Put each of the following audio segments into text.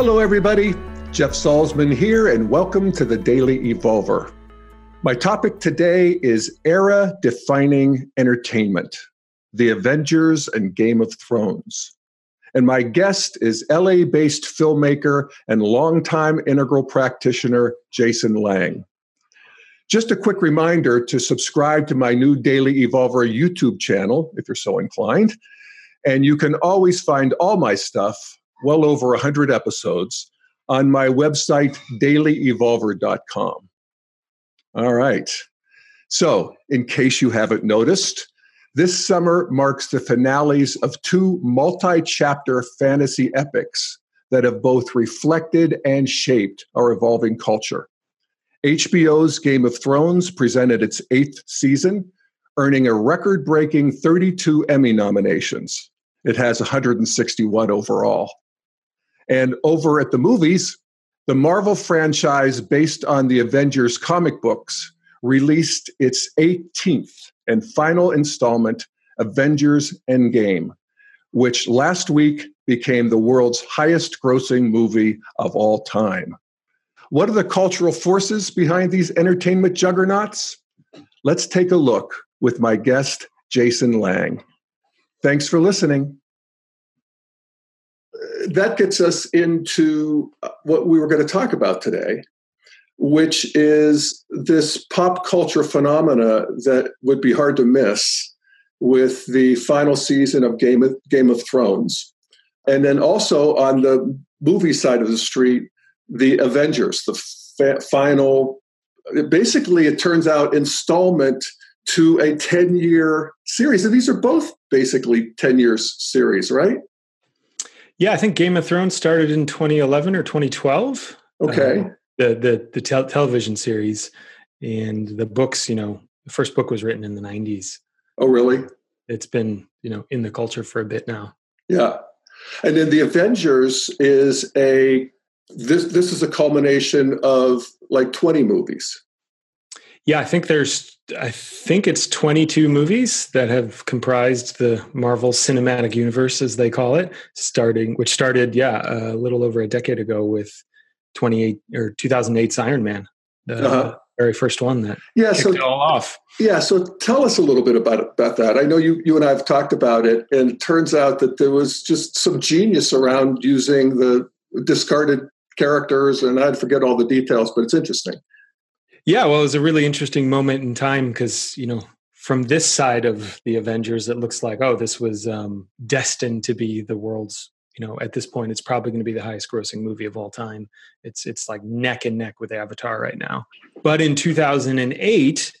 Hello, everybody. Jeff Salzman here, and welcome to the Daily Evolver. My topic today is era defining entertainment The Avengers and Game of Thrones. And my guest is LA based filmmaker and longtime integral practitioner, Jason Lange. Just a quick reminder to subscribe to my new Daily Evolver YouTube channel if you're so inclined. And you can always find all my stuff well over 100 episodes on my website, dailyevolver.com. All right. So, in case you haven't noticed, this summer marks the finales of two multi chapter fantasy epics that have both reflected and shaped our evolving culture. HBO's Game of Thrones presented its eighth season, earning a record breaking 32 Emmy nominations. It has 161 overall. And over at the movies, the Marvel franchise, based on the Avengers comic books, released its 18th and final installment, Avengers Endgame, which last week became the world's highest grossing movie of all time. What are the cultural forces behind these entertainment juggernauts? Let's take a look with my guest, Jason Lange. Thanks for listening that gets us into uh, what we were going to talk about today, which is this pop culture phenomena that would be hard to miss with the final season of Game of, Game of Thrones. And then also on the movie side of the street, the Avengers, the fa- final, basically, it turns out, installment to a 10 year series. And these are both basically 10 years series, right? Yeah, I think Game of Thrones started in 2011 or 2012. Okay. Uh, the the the te- television series and the books, you know, the first book was written in the 90s. Oh, really? It's been, you know, in the culture for a bit now. Yeah. And then the Avengers is a this this is a culmination of like 20 movies. Yeah, I think there's I think it's 22 movies that have comprised the Marvel Cinematic Universe, as they call it, starting which started, yeah, a little over a decade ago with 28 or 2008's Iron Man, the uh-huh. very first one that yeah, so, it all off. Yeah, so tell us a little bit about about that. I know you you and I have talked about it, and it turns out that there was just some genius around using the discarded characters, and I'd forget all the details, but it's interesting. Yeah, well, it was a really interesting moment in time because you know from this side of the Avengers, it looks like oh, this was um, destined to be the world's. You know, at this point, it's probably going to be the highest grossing movie of all time. It's it's like neck and neck with Avatar right now. But in 2008,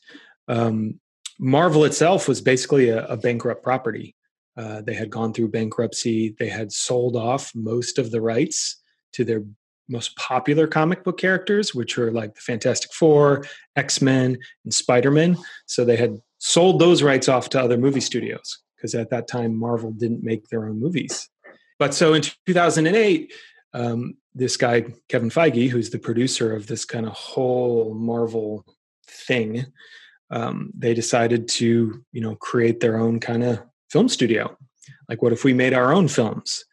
um, Marvel itself was basically a, a bankrupt property. Uh, they had gone through bankruptcy. They had sold off most of the rights to their most popular comic book characters, which were like the Fantastic Four, X Men, and Spider Man. So they had sold those rights off to other movie studios because at that time Marvel didn't make their own movies. But so in 2008, um, this guy Kevin Feige, who's the producer of this kind of whole Marvel thing, um, they decided to you know create their own kind of film studio. Like, what if we made our own films?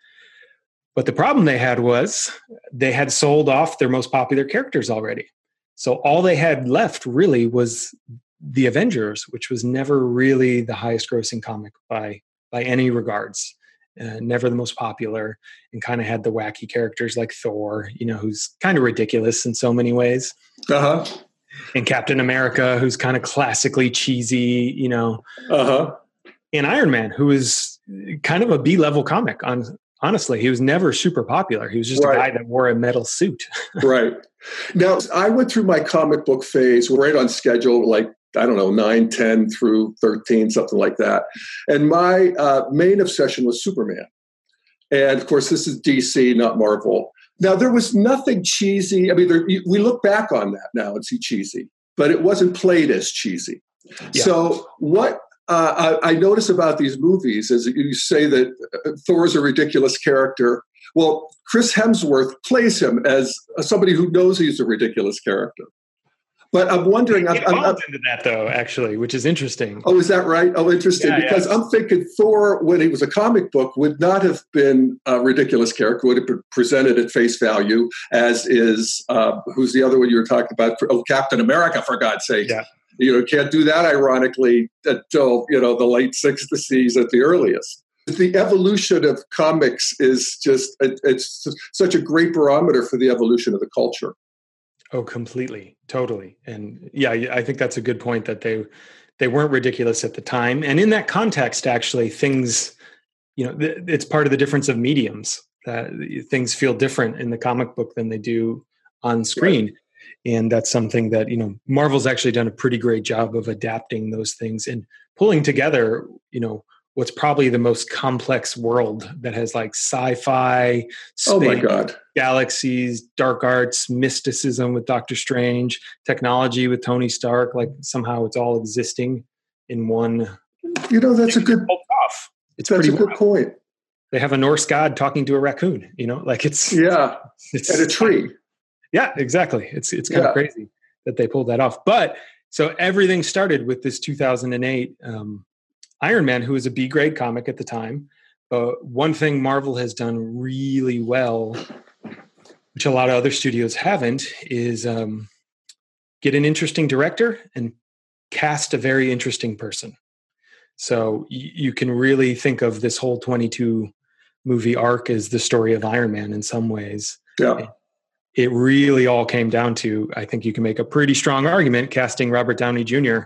But the problem they had was they had sold off their most popular characters already. So all they had left really was the Avengers, which was never really the highest grossing comic by by any regards. Uh, never the most popular and kind of had the wacky characters like Thor, you know, who's kind of ridiculous in so many ways. Uh-huh. And Captain America, who's kind of classically cheesy, you know. Uh-huh. And Iron Man, who is kind of a B level comic on honestly, he was never super popular. He was just right. a guy that wore a metal suit. right. Now, I went through my comic book phase right on schedule, like, I don't know, 9, 10 through 13, something like that. And my uh, main obsession was Superman. And of course, this is DC, not Marvel. Now, there was nothing cheesy. I mean, there, we look back on that now and see cheesy, but it wasn't played as cheesy. Yeah. So, what uh, I, I, notice about these movies is you say that uh, Thor is a ridiculous character. Well, Chris Hemsworth plays him as somebody who knows he's a ridiculous character. But I'm wondering. I'm, I'm, I'm, into that though, actually, which is interesting. Oh, is that right? Oh, interesting. Yeah, because yeah. I'm thinking Thor, when he was a comic book, would not have been a ridiculous character. Would have been presented at face value, as is uh, who's the other one you were talking about? Oh, Captain America, for God's sake. Yeah. You know, can't do that ironically until you know the late '60s at the earliest. The evolution of comics is just it's such a great barometer for the evolution of the culture. Oh completely. Totally. And yeah i think that's a good point that they they weren't ridiculous at the time. And in that context actually things you know it's part of the difference of mediums that things feel different in the comic book than they do on screen. Right. And that's something that you know marvel's actually done a pretty great job of adapting those things and pulling together you know what's probably the most complex world that has like sci-fi, space, oh my god, galaxies, dark arts, mysticism with Doctor Strange, technology with Tony Stark. Like somehow it's all existing in one. You know, that's a good. Off. It's that's a good wild. point. They have a Norse god talking to a raccoon. You know, like it's yeah, it's and a tree. Yeah, exactly. It's it's kind yeah. of crazy that they pulled that off, but. So everything started with this 2008 um, Iron Man, who was a B grade comic at the time. But one thing Marvel has done really well, which a lot of other studios haven't, is um, get an interesting director and cast a very interesting person. So you can really think of this whole 22 movie arc as the story of Iron Man in some ways. Yeah. It really all came down to, I think you can make a pretty strong argument casting Robert Downey Jr.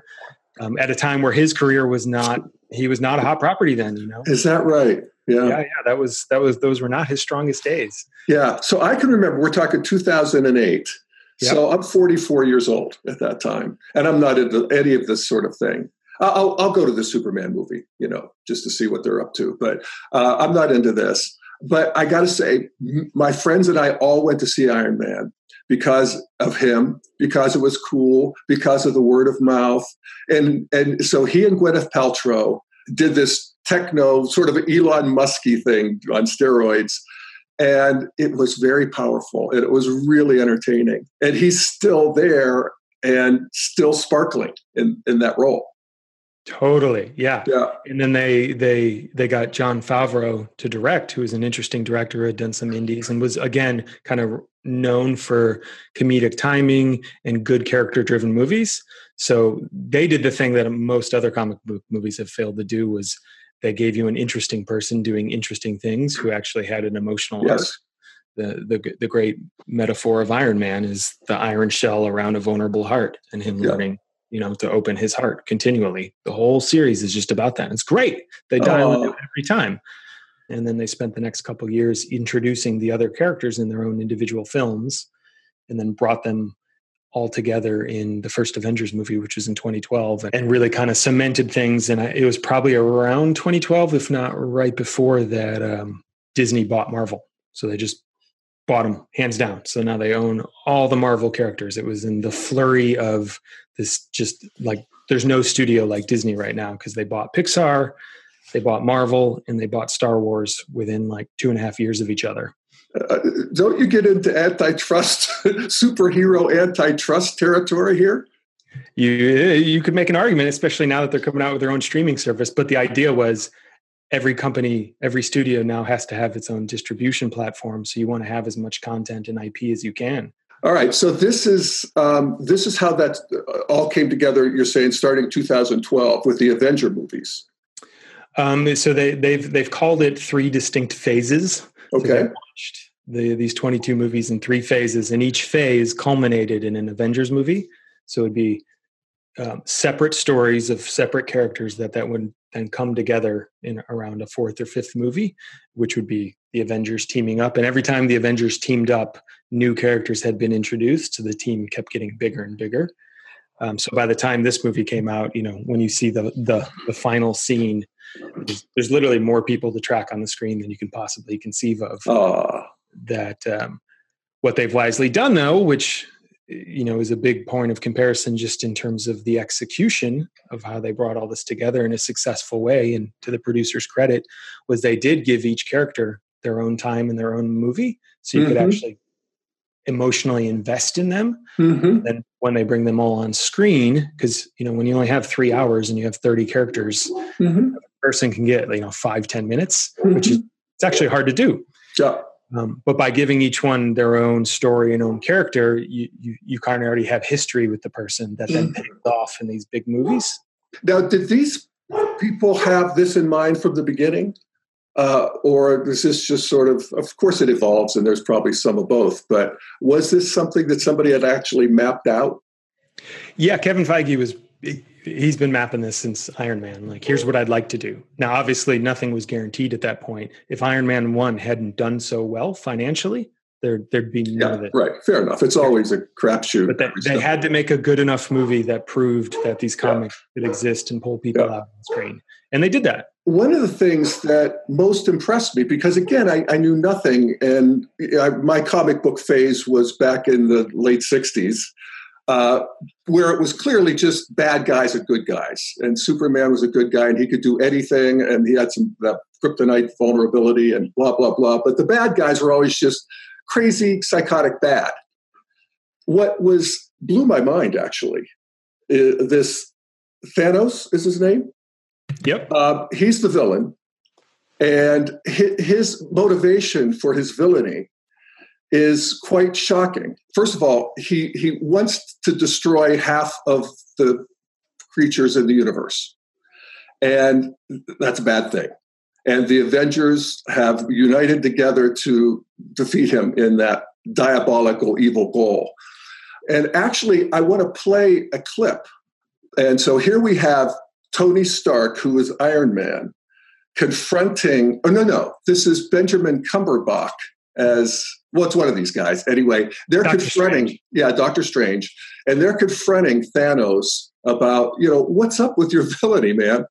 Um, at a time where his career was not he was not a hot property then, you know. Is that right? Yeah. Yeah, yeah. That was that was those were not his strongest days. Yeah. So I can remember we're talking 2008. Yep. So I'm 44 years old at that time, and I'm not into any of this sort of thing. I'll, I'll go to the Superman movie, you know, just to see what they're up to. But uh, I'm not into this. But I got to say, my friends and I all went to see Iron Man because of him, because it was cool, because of the word of mouth. And, and so he and Gwyneth Paltrow did this techno sort of Elon Musky thing on steroids. And it was very powerful and it was really entertaining. And he's still there and still sparkling in, in that role. Totally. Yeah. Yeah. And then they they they got Jon Favreau to direct, who is an interesting director, who had done some indies and was again kind of known for comedic timing and good character driven movies. So they did the thing that most other comic book movies have failed to do was they gave you an interesting person doing interesting things who actually had an emotional yes. arc. The, the the great metaphor of Iron Man is the iron shell around a vulnerable heart and him yeah. learning you know, to open his heart continually. The whole series is just about that. It's great. They dial oh. it every time. And then they spent the next couple years introducing the other characters in their own individual films and then brought them all together in the first Avengers movie, which was in 2012, and really kind of cemented things. And it was probably around 2012, if not right before that, um, Disney bought Marvel. So they just bought them hands down. So now they own all the Marvel characters. It was in the flurry of this just like there's no studio like Disney right now because they bought Pixar, they bought Marvel, and they bought Star Wars within like two and a half years of each other. Uh, don't you get into antitrust, superhero antitrust territory here? You you could make an argument, especially now that they're coming out with their own streaming service. But the idea was every company, every studio now has to have its own distribution platform. So you want to have as much content and IP as you can. All right. So this is um, this is how that uh, all came together. You're saying starting 2012 with the Avenger movies. Um, so they, they've they've called it three distinct phases. Okay. So the, these 22 movies in three phases, and each phase culminated in an Avengers movie. So it'd be um, separate stories of separate characters that that would then come together in around a fourth or fifth movie, which would be the Avengers teaming up. And every time the Avengers teamed up, new characters had been introduced, so the team kept getting bigger and bigger. Um, so by the time this movie came out, you know, when you see the the, the final scene, there's, there's, literally more people to track on the screen than you can possibly conceive of. Oh. That um, what they've wisely done, though, which you know is a big point of comparison just in terms of the execution of how they brought all this together in a successful way and to the producer's credit was they did give each character their own time in their own movie so you mm-hmm. could actually emotionally invest in them mm-hmm. than when they bring them all on screen. Because you know, when you only have three hours and you have thirty characters, mm-hmm. a person can get you know five ten minutes, mm-hmm. which is it's actually hard to do. Yeah. Um, but by giving each one their own story and own character, you, you, you kind of already have history with the person that then mm-hmm. pays off in these big movies. Now, did these people have this in mind from the beginning? Uh, or is this just sort of, of course, it evolves and there's probably some of both, but was this something that somebody had actually mapped out? Yeah, Kevin Feige was, he's been mapping this since Iron Man. Like, here's what I'd like to do. Now, obviously, nothing was guaranteed at that point. If Iron Man 1 hadn't done so well financially, there there'd be none yeah, of it. Right, fair enough. It's always a crapshoot. But they, they had to make a good enough movie that proved that these comics yeah. could exist and pull people yeah. out on the screen, and they did that. One of the things that most impressed me, because again, I, I knew nothing, and I, my comic book phase was back in the late '60s. Uh, where it was clearly just bad guys and good guys. And Superman was a good guy and he could do anything and he had some that kryptonite vulnerability and blah, blah, blah. But the bad guys were always just crazy, psychotic bad. What was blew my mind actually, this Thanos is his name. Yep. Uh, he's the villain, and his motivation for his villainy is quite shocking. First of all, he he wants to destroy half of the creatures in the universe, and that's a bad thing and the Avengers have united together to defeat him in that diabolical evil goal. And actually, I want to play a clip. And so here we have Tony Stark, who is Iron Man, confronting, oh, no, no, this is Benjamin Cumberbatch as, well, it's one of these guys. Anyway, they're Doctor confronting, Strange. yeah, Doctor Strange, and they're confronting Thanos about, you know, what's up with your villainy, man?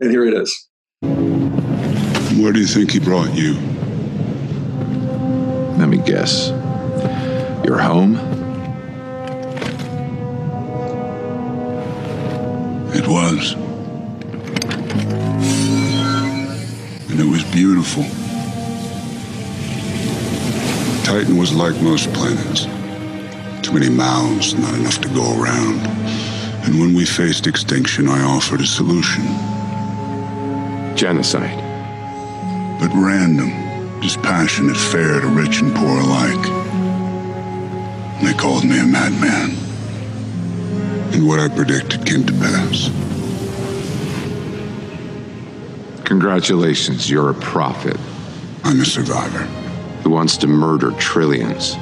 And here it is. Where do you think he brought you? Let me guess. Your home? It was. And it was beautiful. Titan was like most planets. Too many mouths, not enough to go around. And when we faced extinction, I offered a solution. Genocide but random, dispassionate fair to rich and poor alike. They called me a madman. And what I predicted came to pass. Congratulations, you're a prophet. I'm a survivor. Who wants to murder trillions.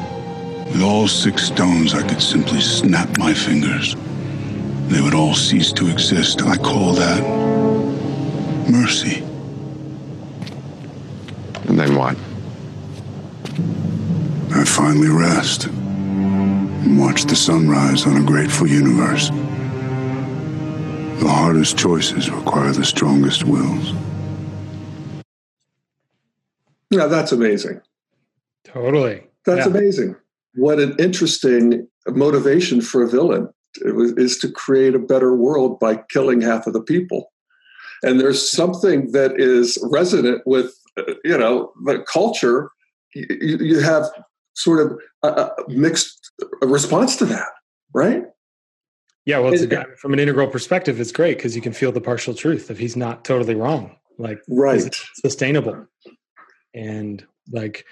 With all six stones, I could simply snap my fingers. They would all cease to exist. I call that mercy. And then what? I finally rest and watch the sunrise on a grateful universe. The hardest choices require the strongest wills. Yeah, that's amazing. Totally. That's yeah. amazing. What an interesting motivation for a villain is to create a better world by killing half of the people. And there's something that is resonant with uh, you know, the culture, you, you have sort of a, a mixed response to that, right? Yeah, well, a, from an integral perspective, it's great because you can feel the partial truth if he's not totally wrong. Like, right, sustainable, and like,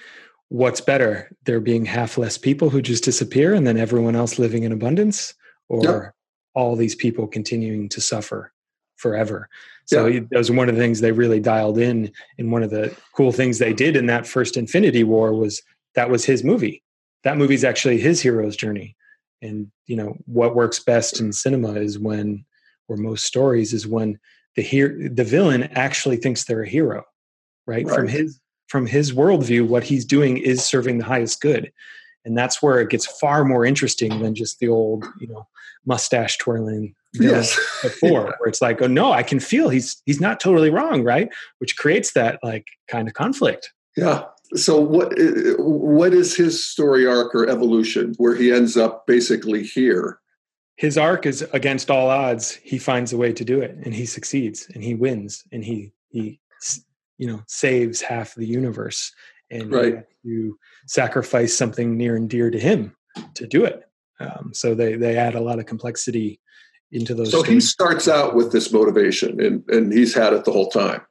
what's better, there being half less people who just disappear and then everyone else living in abundance, or yep. all these people continuing to suffer forever. So yeah. that was one of the things they really dialed in. And one of the cool things they did in that first Infinity War was that was his movie. That movie's actually his hero's journey. And you know what works best in cinema is when, or most stories is when the hero, the villain actually thinks they're a hero, right? right? From his from his worldview, what he's doing is serving the highest good, and that's where it gets far more interesting than just the old, you know, mustache twirling yes. before yeah. where it's like oh no i can feel he's he's not totally wrong right? Which creates that like kind of conflict. Yeah. So what uh, what is his story arc or evolution where he ends up basically here? His arc is against all odds he finds a way to do it and he succeeds and he wins and he he you know saves half the universe and right. you sacrifice something near and dear to him to do it. Um, so they they add a lot of complexity into those. So he starts out with this motivation, and and he's had it the whole time.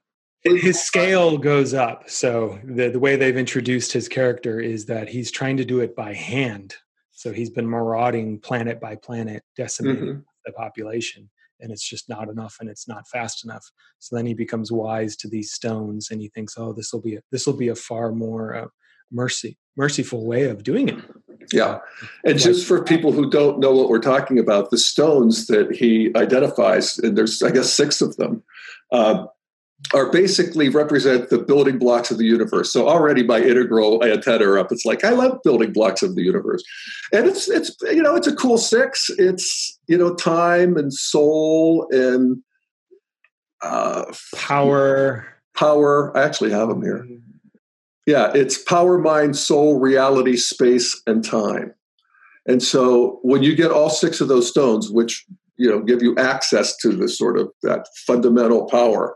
His scale goes up. So the the way they've introduced his character is that he's trying to do it by hand. So he's been marauding planet by planet, decimating mm-hmm. the population, and it's just not enough, and it's not fast enough. So then he becomes wise to these stones, and he thinks, "Oh, this will be this will be a far more uh, mercy merciful way of doing it." Yeah. And just for people who don't know what we're talking about, the stones that he identifies, and there's, I guess, six of them, uh, are basically represent the building blocks of the universe. So already my integral antenna up. It's like I love building blocks of the universe, and it's it's you know it's a cool six. It's you know time and soul and uh, power. Power. I actually have them here. Yeah, it's power, mind, soul, reality, space, and time. And so when you get all six of those stones, which you know give you access to this sort of that fundamental power,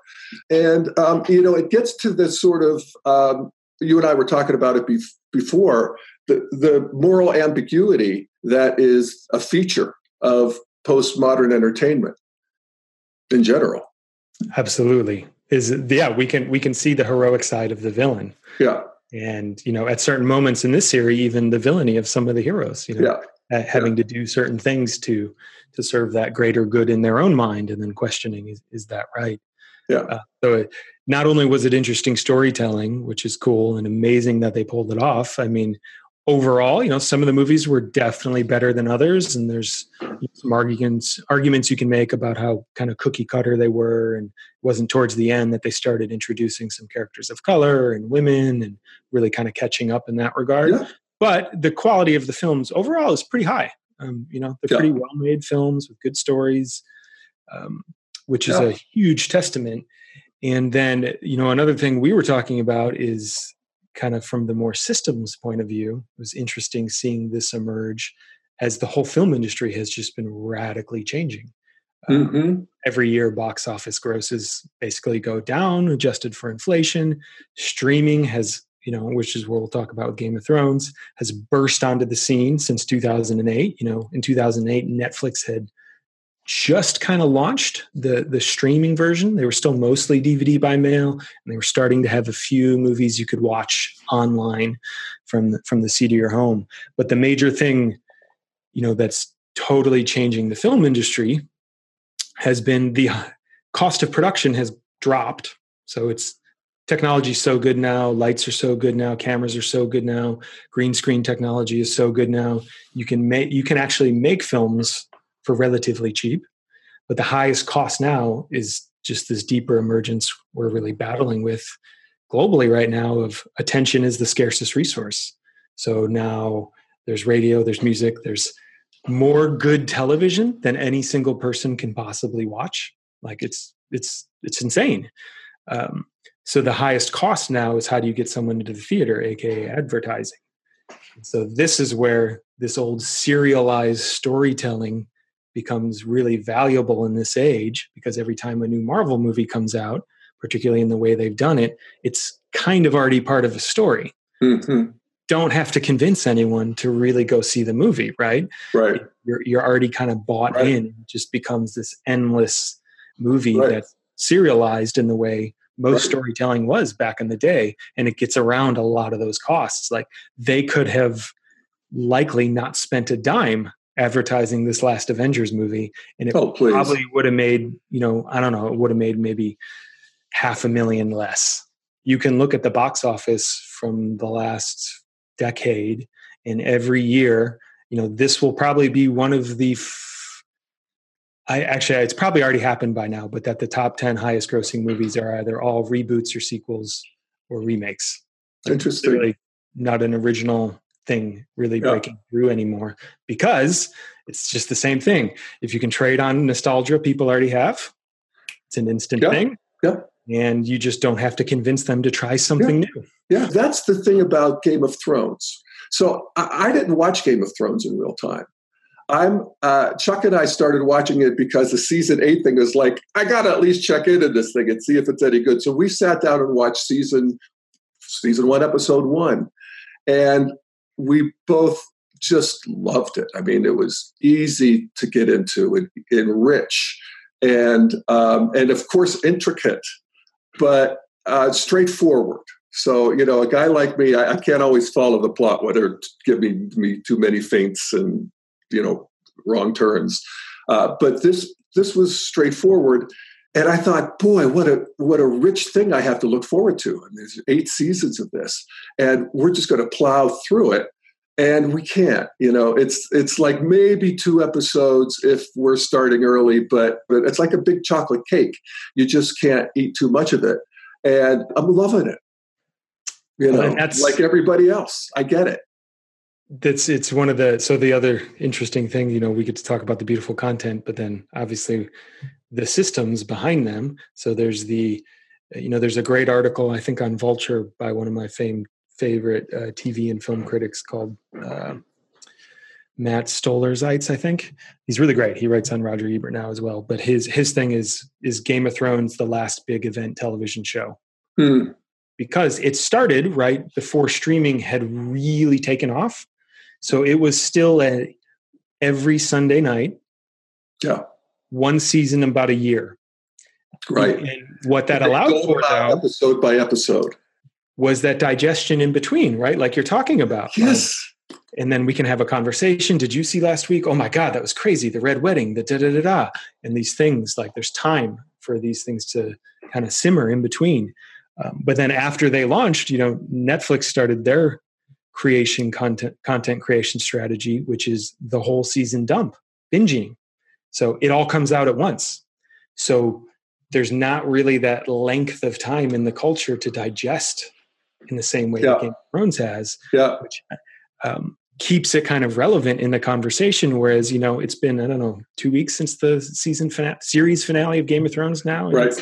and um, you know it gets to this sort of um, you and I were talking about it before the the moral ambiguity that is a feature of postmodern entertainment in general. Absolutely, is yeah we can we can see the heroic side of the villain. Yeah. And you know at certain moments in this series even the villainy of some of the heroes you know. Yeah. Having to do certain things to to serve that greater good in their own mind and then questioning is, is that right yeah uh, so it, not only was it interesting storytelling which is cool and amazing that they pulled it off i mean overall, you know, some of the movies were definitely better than others, and there's some arguments arguments you can make about how kind of cookie cutter they were, and it wasn't towards the end that they started introducing some characters of color and women, and really kind of catching up in that regard. Yeah. But the quality of the films overall is pretty high. Um, you know, they're yeah. pretty well made films with good stories, um, which is yeah. a huge testament. And then, you know, another thing we were talking about is kind of from the more systems point of view, it was interesting seeing this emerge as the whole film industry has just been radically changing. Um, mm-hmm. Every year, box office grosses basically go down, adjusted for inflation. Streaming has, you know, which is what we'll talk about with Game of Thrones, has burst onto the scene since 2008. You know, in 2008, Netflix had just kind of launched the the streaming version. They were still mostly DVD by mail, and they were starting to have a few movies you could watch online from the, from the seat of your home. But the major thing, you know, that's totally changing the film industry has been the uh, cost of production has dropped. So it's technology so good now, lights are so good now, cameras are so good now, green screen technology is so good now. You can make you can actually make films for relatively cheap. But the highest cost now is just this deeper emergence we're really battling with globally right now of attention is the scarcest resource. So now there's radio, there's music, there's more good television than any single person can possibly watch. Like it's it's it's insane. Um, so the highest cost now is how do you get someone into the theater, aka advertising. So this is where this old serialized storytelling becomes really valuable in this age because every time a new Marvel movie comes out, particularly in the way they've done it, it's kind of already part of a story. Mm-hmm. Don't have to convince anyone to really go see the movie, right? Right. You're you're already kind of bought right. in. It just becomes this endless movie right. that's serialized in the way most right. storytelling was back in the day, and it gets around a lot of those costs. Like they could have likely not spent a dime advertising this last Avengers movie, and it oh, probably would have made you know I don't know it would have made maybe half a million less. You can look at the box office from the last decade, and every year, you know, this will probably be one of the. F- I actually, it's probably already happened by now, but that the top ten highest grossing movies are either all reboots or sequels or remakes. Interesting. Really not an original thing really yeah. breaking through anymore because it's just the same thing. If you can trade on nostalgia people already have, it's an instant yeah. thing. Yeah. And you just don't have to convince them to try something yeah. new. Yeah, that's the thing about Game of Thrones. So I, I didn't watch Game of Thrones in real time. I'm uh, Chuck and I started watching it because the season eight thing was like, I gotta at least check into this thing and see if it's any good. So we sat down and watched season season one, episode one, and we both just loved it. I mean, it was easy to get into and, and rich, and um, and of course intricate, but uh, straightforward. So you know, a guy like me, I, I can't always follow the plot, whether give me me too many feints and you know wrong turns. Uh, but this this was straightforward, and I thought, boy, what a what a rich thing I have to look forward to. And there's eight seasons of this, and we're just going to plow through it. And we can't, you know, it's it's like maybe two episodes if we're starting early, but but it's like a big chocolate cake. You just can't eat too much of it. And I'm loving it. You know, like everybody else. I get it that's it's one of the so the other interesting thing you know we get to talk about the beautiful content but then obviously the systems behind them. So there's the you know there's a great article i think on vulture by one of my famed favorite uh, tv and film critics called uh, Matt Zoller Seitz i think. He's really great. He writes on roger ebert now as well. But his his thing is is game of thrones the last big event television show. Hmm. because it started right before streaming had really taken off so it was still a every Sunday night. Yeah. One season about a year. Right. And what that allowed for now, episode by episode was that digestion in between, right? Like you're talking about. Yes. And then we can have a conversation. Did you see last week? Oh my God, that was crazy. The red wedding, the da da da da. And these things, like there's time for these things to kind of simmer in between. Um, but then after they launched, you know, Netflix started their creation content content creation strategy which is the whole season dump binging so it all comes out at once so there's not really that length of time in the culture to digest in the same way yeah. that Game of Thrones has, yeah. which um, keeps it kind of relevant in the conversation. Whereas, you know, it's been I don't know two weeks since the season finale, series finale of Game of Thrones now, right?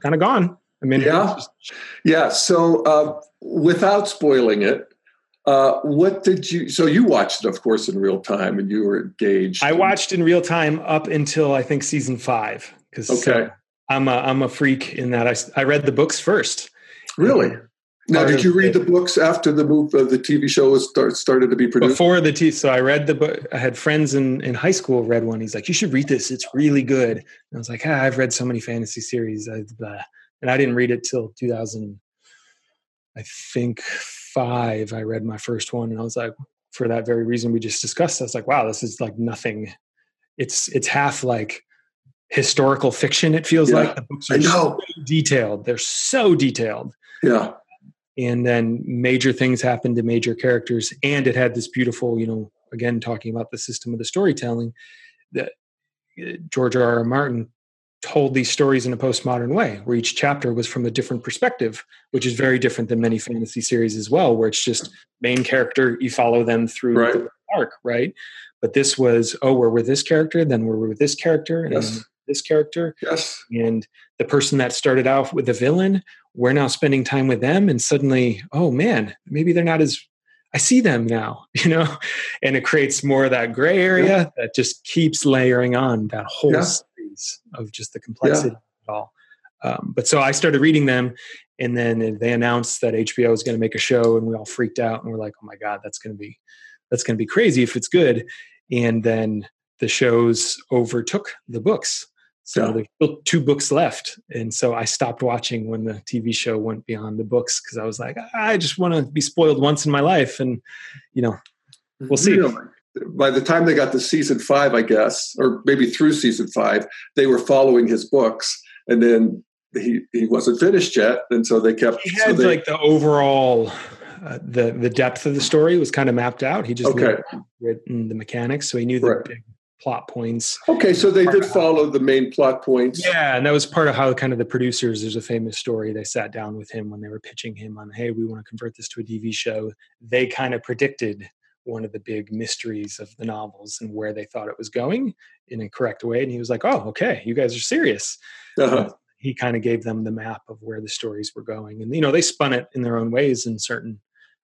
kind of gone. I mean, yeah, just, yeah. So uh, without spoiling it, uh, what did you? So you watched it, of course, in real time, and you were engaged. I watched in real time up until I think season five. Because okay, I'm a I'm a freak in that I I read the books first. Really. Now, did you read the books after the move? of the TV show was start, started to be produced before the TV. So I read the book. I had friends in in high school read one. He's like, "You should read this. It's really good." And I was like, ah, "I've read so many fantasy series." I, and I didn't read it till 2000. I think five, I read my first one, and I was like, for that very reason we just discussed, I was like, wow, this is like nothing. It's it's half like historical fiction. It feels yeah, like the books are so detailed. They're so detailed. Yeah. And then major things happened to major characters, and it had this beautiful, you know, again talking about the system of the storytelling that uh, George R. R. Martin told these stories in a postmodern way where each chapter was from a different perspective which is very different than many fantasy series as well where it's just main character you follow them through right. the arc right but this was oh we're with this character then we're with this character and yes. this character yes and the person that started out with the villain we're now spending time with them and suddenly oh man maybe they're not as I see them now, you know, and it creates more of that gray area yeah. that just keeps layering on that whole yeah of just the complexity yeah. of it all. Um, but so I started reading them, and then they announced that HBO was going to make a show, and we all freaked out, and we're like, "Oh my god, that's going to be that's going to be crazy if it's good." And then the shows overtook the books. So yeah. there's still two books left, and so I stopped watching when the TV show went beyond the books because I was like, I just want to be spoiled once in my life, and you know, we'll see. Really? By the time they got to season five, I guess, or maybe through season five, they were following his books, and then he he wasn't finished yet, and so they kept. He had so they, like the overall, uh, the the depth of the story was kind of mapped out. He just okay. written the mechanics, so he knew the right. big plot points. Okay, so they did follow the main plot points. Yeah, and that was part of how kind of the producers. There's a famous story. They sat down with him when they were pitching him on, "Hey, we want to convert this to a TV show." They kind of predicted one of the big mysteries of the novels and where they thought it was going in a correct way. And he was like, "Oh, okay, you guys are serious." Uh-huh. he kind of gave them the map of where the stories were going, and you know they spun it in their own ways in certain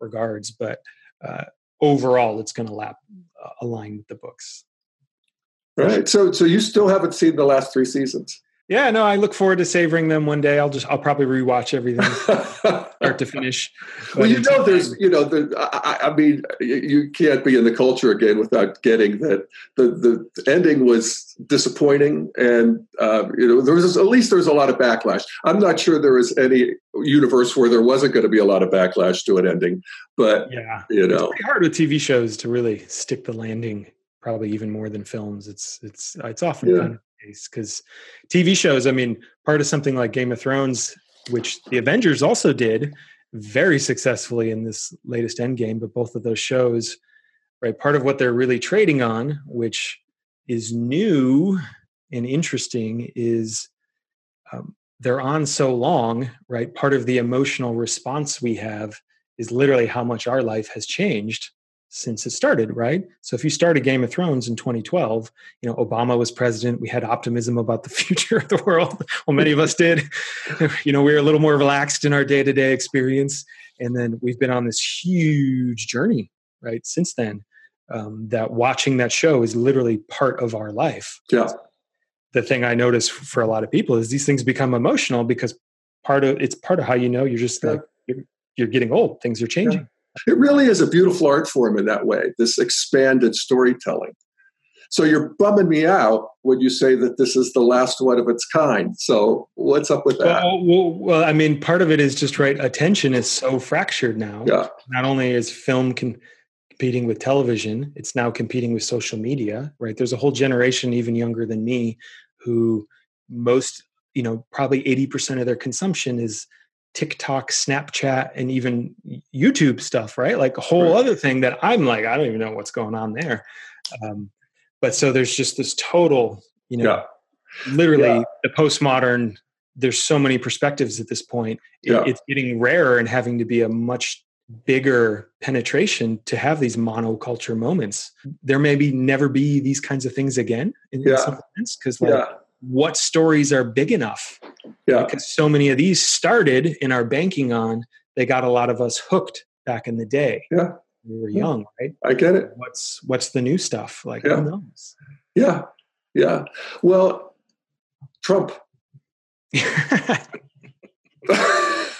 regards, but uh, overall, it's going to lap uh, align with the books. Right. So, so you still haven't seen the last three seasons? Yeah, no, I look forward to savoring them one day. I'll just, I'll probably rewatch everything start to finish. well, you know, there's, you know, the, I, I, mean, you can't be in the culture again without getting that the the ending was disappointing, and uh, you know, there was at least there was a lot of backlash. I'm not sure there was any universe where there wasn't going to be a lot of backlash to an ending, but yeah, you know, it's hard with TV shows to really stick the landing. Probably even more than films. It's it's it's often yeah. of case because TV shows, I mean, part of something like Game of Thrones, which the Avengers also did very successfully in this latest Endgame, but both of those shows, right? Part of what they're really trading on, which is new and interesting, is um, they're on so long, right? Part of the emotional response we have is literally how much our life has changed since it started, right? So if you started Game of Thrones in 2012, you know, Obama was president, we had optimism about the future of the world. Well, many of us did. you know, we were a little more relaxed in our day-to-day experience. And then we've been on this huge journey, right, since then. Um, that watching that show is literally part of our life. Yeah. The thing I notice for a lot of people is these things become emotional because part of it's part of how you know you're just yeah. like you're, you're getting old. Things are changing. Yeah it really is a beautiful art form in that way, this expanded storytelling. So you're bumming me out when you say that this is the last one of its kind. So what's up with that? Well, well, well I mean, part of it is just right. Attention is so fractured now. Yeah. Not only is film competing with television, it's now competing with social media. Right. There's a whole generation, even younger than me, who most, you know, probably eighty percent of their consumption is TikTok, Snapchat, and even YouTube stuff, right? Like a whole right. other thing that I'm like, I don't even know what's going on there. Um, but so there's just this total, you know, yeah. literally yeah. the postmodern. There's so many perspectives at this point. It, yeah. It's getting rarer and having to be a much bigger penetration to have these monoculture moments. There may be never be these kinds of things again in, in some sense because like what stories are big enough? Yeah. because so many of these started in our banking on they got a lot of us hooked back in the day. Yeah. We were young right? I get it. What's what's the new stuff? Like yeah. who knows? Yeah. Yeah. Well trump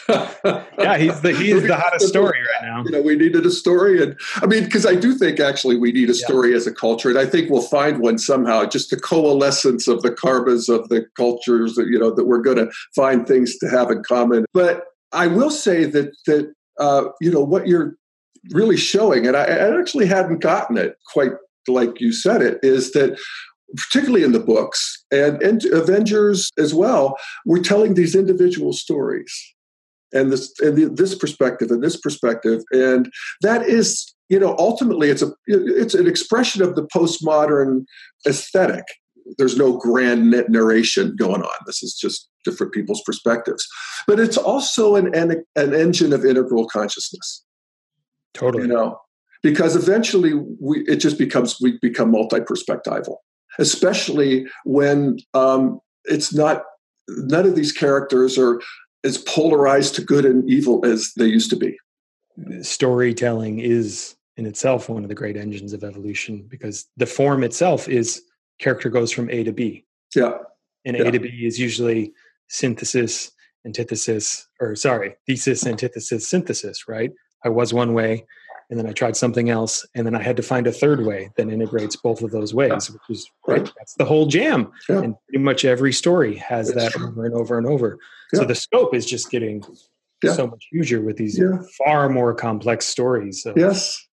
yeah, he's the he's the hottest story right now. You know, we needed a story, and I mean, because I do think actually we need a story yeah. as a culture, and I think we'll find one somehow. Just the coalescence of the karmas of the cultures, that you know, that we're going to find things to have in common. But I will say that that uh, you know what you're really showing, and I, I actually hadn't gotten it quite like you said it, is that particularly in the books and, and Avengers as well, we're telling these individual stories and this and the, this perspective and this perspective. And that is you know ultimately it's a it's an expression of the postmodern aesthetic. There's no grand narration going on. This is just different people's perspectives. But it's also an an, an engine of integral consciousness. Totally. You know because eventually we it just becomes we become multi-perspectival especially when um, it's not none of these characters are as polarized to good and evil as they used to be. Storytelling is in itself one of the great engines of evolution because the form itself is character goes from A to B. Yeah. And yeah. A to B is usually synthesis, antithesis, or sorry, thesis, antithesis, synthesis, right? I was one way, and then I tried something else, and then I had to find a third way that integrates both of those ways, yeah. which is right. That's the whole jam. Yeah. And pretty much every story has That's that true. over and over and over. Yeah. So the scope is just getting so much huger with these far more complex stories. So. Yes.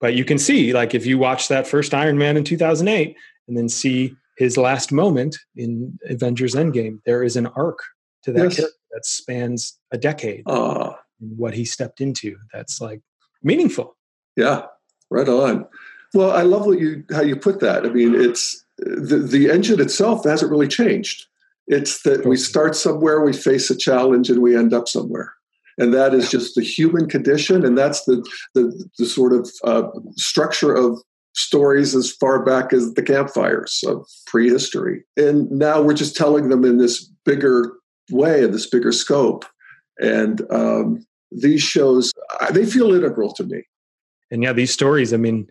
But you can see, like, if you watch that first Iron Man in 2008 and then see his last moment in Avengers Endgame, there is an arc to that yes. character that spans a decade. Uh, what he stepped into that's like meaningful. Yeah, right on. Well, I love what you how you put that. I mean, it's the the engine itself hasn't really changed. It's that we start somewhere, we face a challenge, and we end up somewhere. And that is just the human condition, and that's the the, the sort of uh, structure of stories as far back as the campfires of prehistory. And now we're just telling them in this bigger way, in this bigger scope. And um, these shows, they feel integral to me and yeah these stories i mean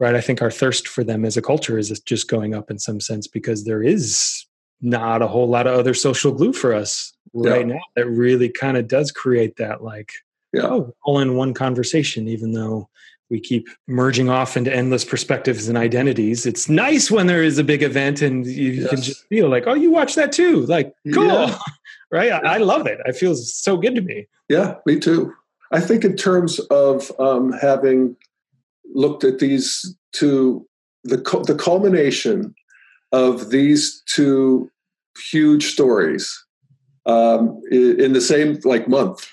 right i think our thirst for them as a culture is just going up in some sense because there is not a whole lot of other social glue for us right Yeah. now that really kind of does create that like Yeah. oh all in one conversation even though we keep merging off into endless perspectives and identities it's nice when there is a big event and you can just feel like oh you watch that too like cool Yeah. right I, I love it it feels so good to me Yeah, me too. I think in terms of um, having looked at these two, the the culmination of these two huge stories um, in the same like month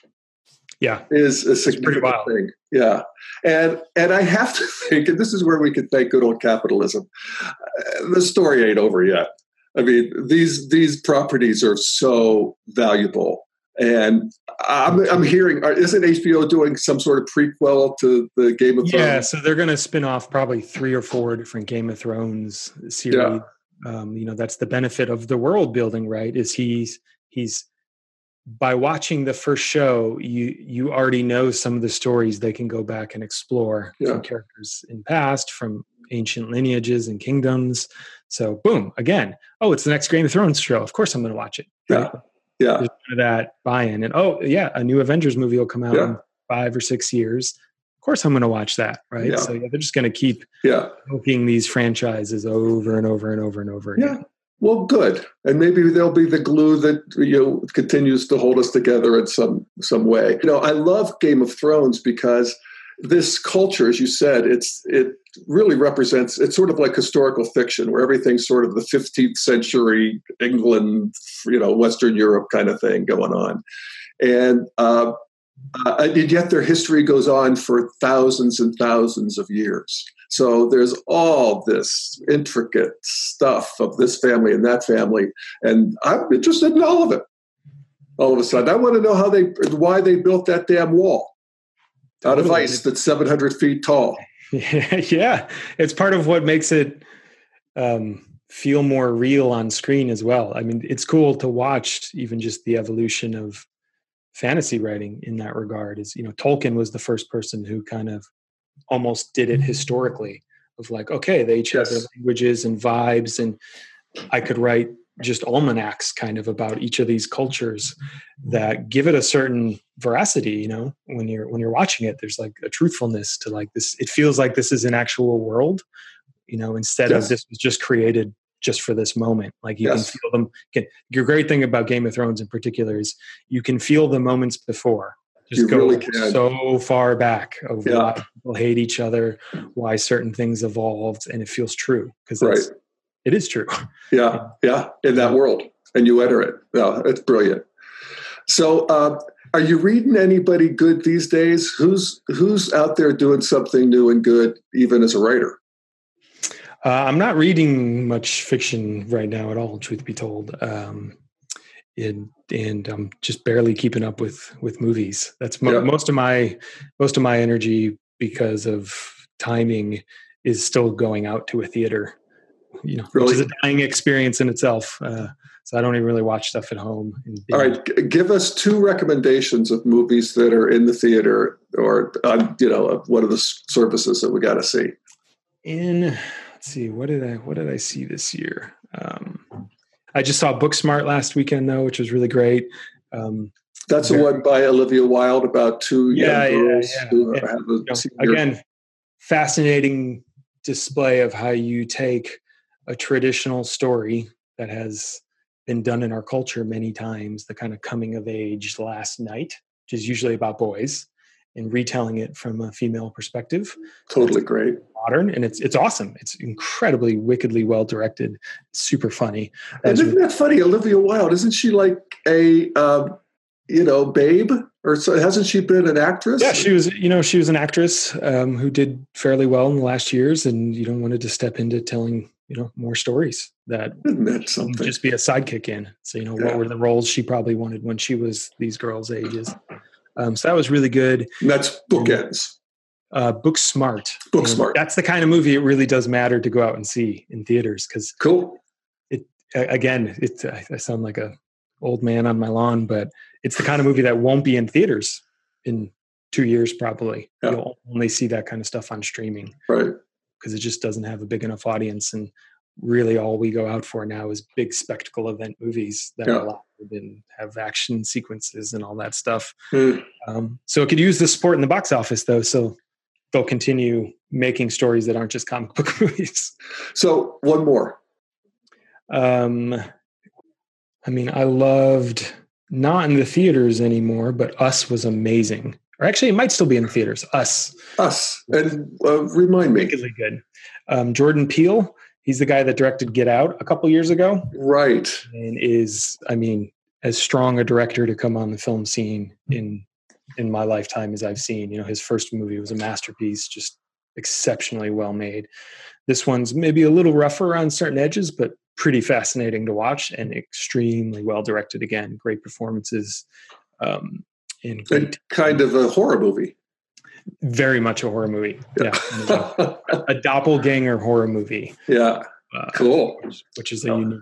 yeah is a significant thing. Yeah, and and I have to think, and this is where we can thank good old capitalism. uh, The story ain't over yet. I mean, these these properties are so valuable, and I'm I'm hearing, uh, isn't HBO doing some sort of prequel to the Game of yeah Thrones? Yeah, so they're going to spin off probably three or four different game of thrones series. Um, you know that's the benefit of the world building right is he's he's by watching the first show you you already know some of the stories they can go back and explore. Yeah. from characters in past from ancient lineages and kingdoms. So boom again oh it's the next game of thrones show. Of course i'm going to watch it. Yeah, yeah, There's none of that buy-in and oh yeah a new avengers movie will come out Yeah. in five or six years of course i'm going to watch that right Yeah. so yeah, they're just going to keep yeah. milking these franchises over and over and over and over again. Yeah. Well, good, and maybe they'll be the glue that you know continues to hold us together in some some way. You know, I love Game of Thrones because this culture, as you said, it's it really represents. It's sort of like historical fiction, where everything's sort of the 15th century England, you know, Western Europe kind of thing going on, and. Uh, uh, and yet their history goes on for thousands and thousands of years. So there's all this intricate stuff of this family and that family, and I'm interested in all of it. All of a sudden, I want to know how they, why they built that damn wall out of ice that's 700 feet tall. yeah, it's part of what makes it um, feel more real on screen as well. I mean, it's cool to watch even just the evolution of fantasy writing in that regard. Is you know, Tolkien was the first person who kind of almost did it historically. Of like, okay, they each have their languages and vibes, and I could write just almanacs kind of about each of these cultures mm-hmm. that give it a certain veracity you know when you're when you're watching it there's like a truthfulness to like this it feels like this is an actual world you know instead Yes. of this was just created just for this moment like you Yes. can feel them can, your great thing about game of thrones in particular is you can feel the moments before just You go really so far back of Yeah. why people hate each other why certain things evolved and it feels true because Right. It is true Yeah, yeah, in that world, and you enter it. Yeah, it's brilliant. So, uh, are you reading anybody good these days? Who's who's out there doing something new and good, even as a writer? Uh, I'm not reading much fiction right now at all, truth be told. Um, and, and I'm just barely keeping up with with movies. That's mo- Yeah. most of my most of my energy because of timing is still going out to a theater. You know, which is a dying experience in itself. Uh, so I don't even really watch stuff at home. And All right, g- give us two recommendations of movies that are in the theater or on you know one of the services that we got to see. in let's see what did i what did i see this year um i just saw booksmart last weekend though which was really great um That's the one by Olivia Wilde about two Yeah, young girls yeah. who Yeah. have a you know, again fascinating display of how you take a traditional story that has been done in our culture many times the kind of coming of age last night which is usually about boys and retelling it from a female perspective totally great. modern and it's it's awesome it's incredibly wickedly well directed super funny And isn't that funny? Olivia Wilde, isn't she like a um, you know babe or so? Hasn't she been an actress? yeah she was you know she was an actress um, who did fairly well in the last years and you know wanted to step into telling you know more stories that Isn't that wouldn't something? just be a sidekick in so you know Yeah. what were the roles she probably wanted when she was these girls ages um, so that was really good And that's bookends. uh, book smart Book smart. that's the kind of movie it really does matter to go out and see in theaters because Cool. It again, it, I I sound like a old man on my lawn, but it's the kind of movie that won't be in theaters in two years, probably. Yeah. You'll only see that kind of stuff on streaming Right. Because it just doesn't have a big enough audience. And really all we go out for now is big spectacle event movies that Yeah. are loud and have action sequences and all that stuff. Mm. Um, so it could use the support in the box office though. So they'll continue making stories that aren't just comic book movies. So one more. Um, I mean, I loved not in the theaters anymore, but Us was amazing. Or actually, it might still be in the theaters. Us, Us. And uh, remind me. wickedly good. Um, Jordan Peele, he's the guy that directed Get Out a couple years ago, Right. and is, I mean, as strong a director to come on the film scene in in my lifetime as I've seen. You know, his first movie was a masterpiece, just exceptionally well made. This one's maybe a little rougher on certain edges, but pretty fascinating to watch and extremely well directed. Again, great performances. Um, and great, And kind of a horror movie. very much a horror movie. Yeah, a, a doppelganger horror movie, yeah. uh, Cool. which is a unique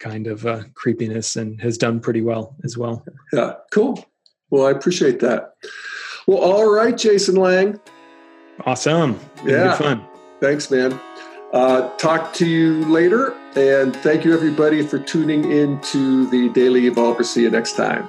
kind of uh, creepiness and has done pretty well as well. Yeah. Cool. Well, I appreciate that. Well, all right, Jason Lange. Awesome. Yeah. fun. Thanks, man. Uh, talk to you later. And thank you, everybody, for tuning in to the Daily Evolver. See you next time.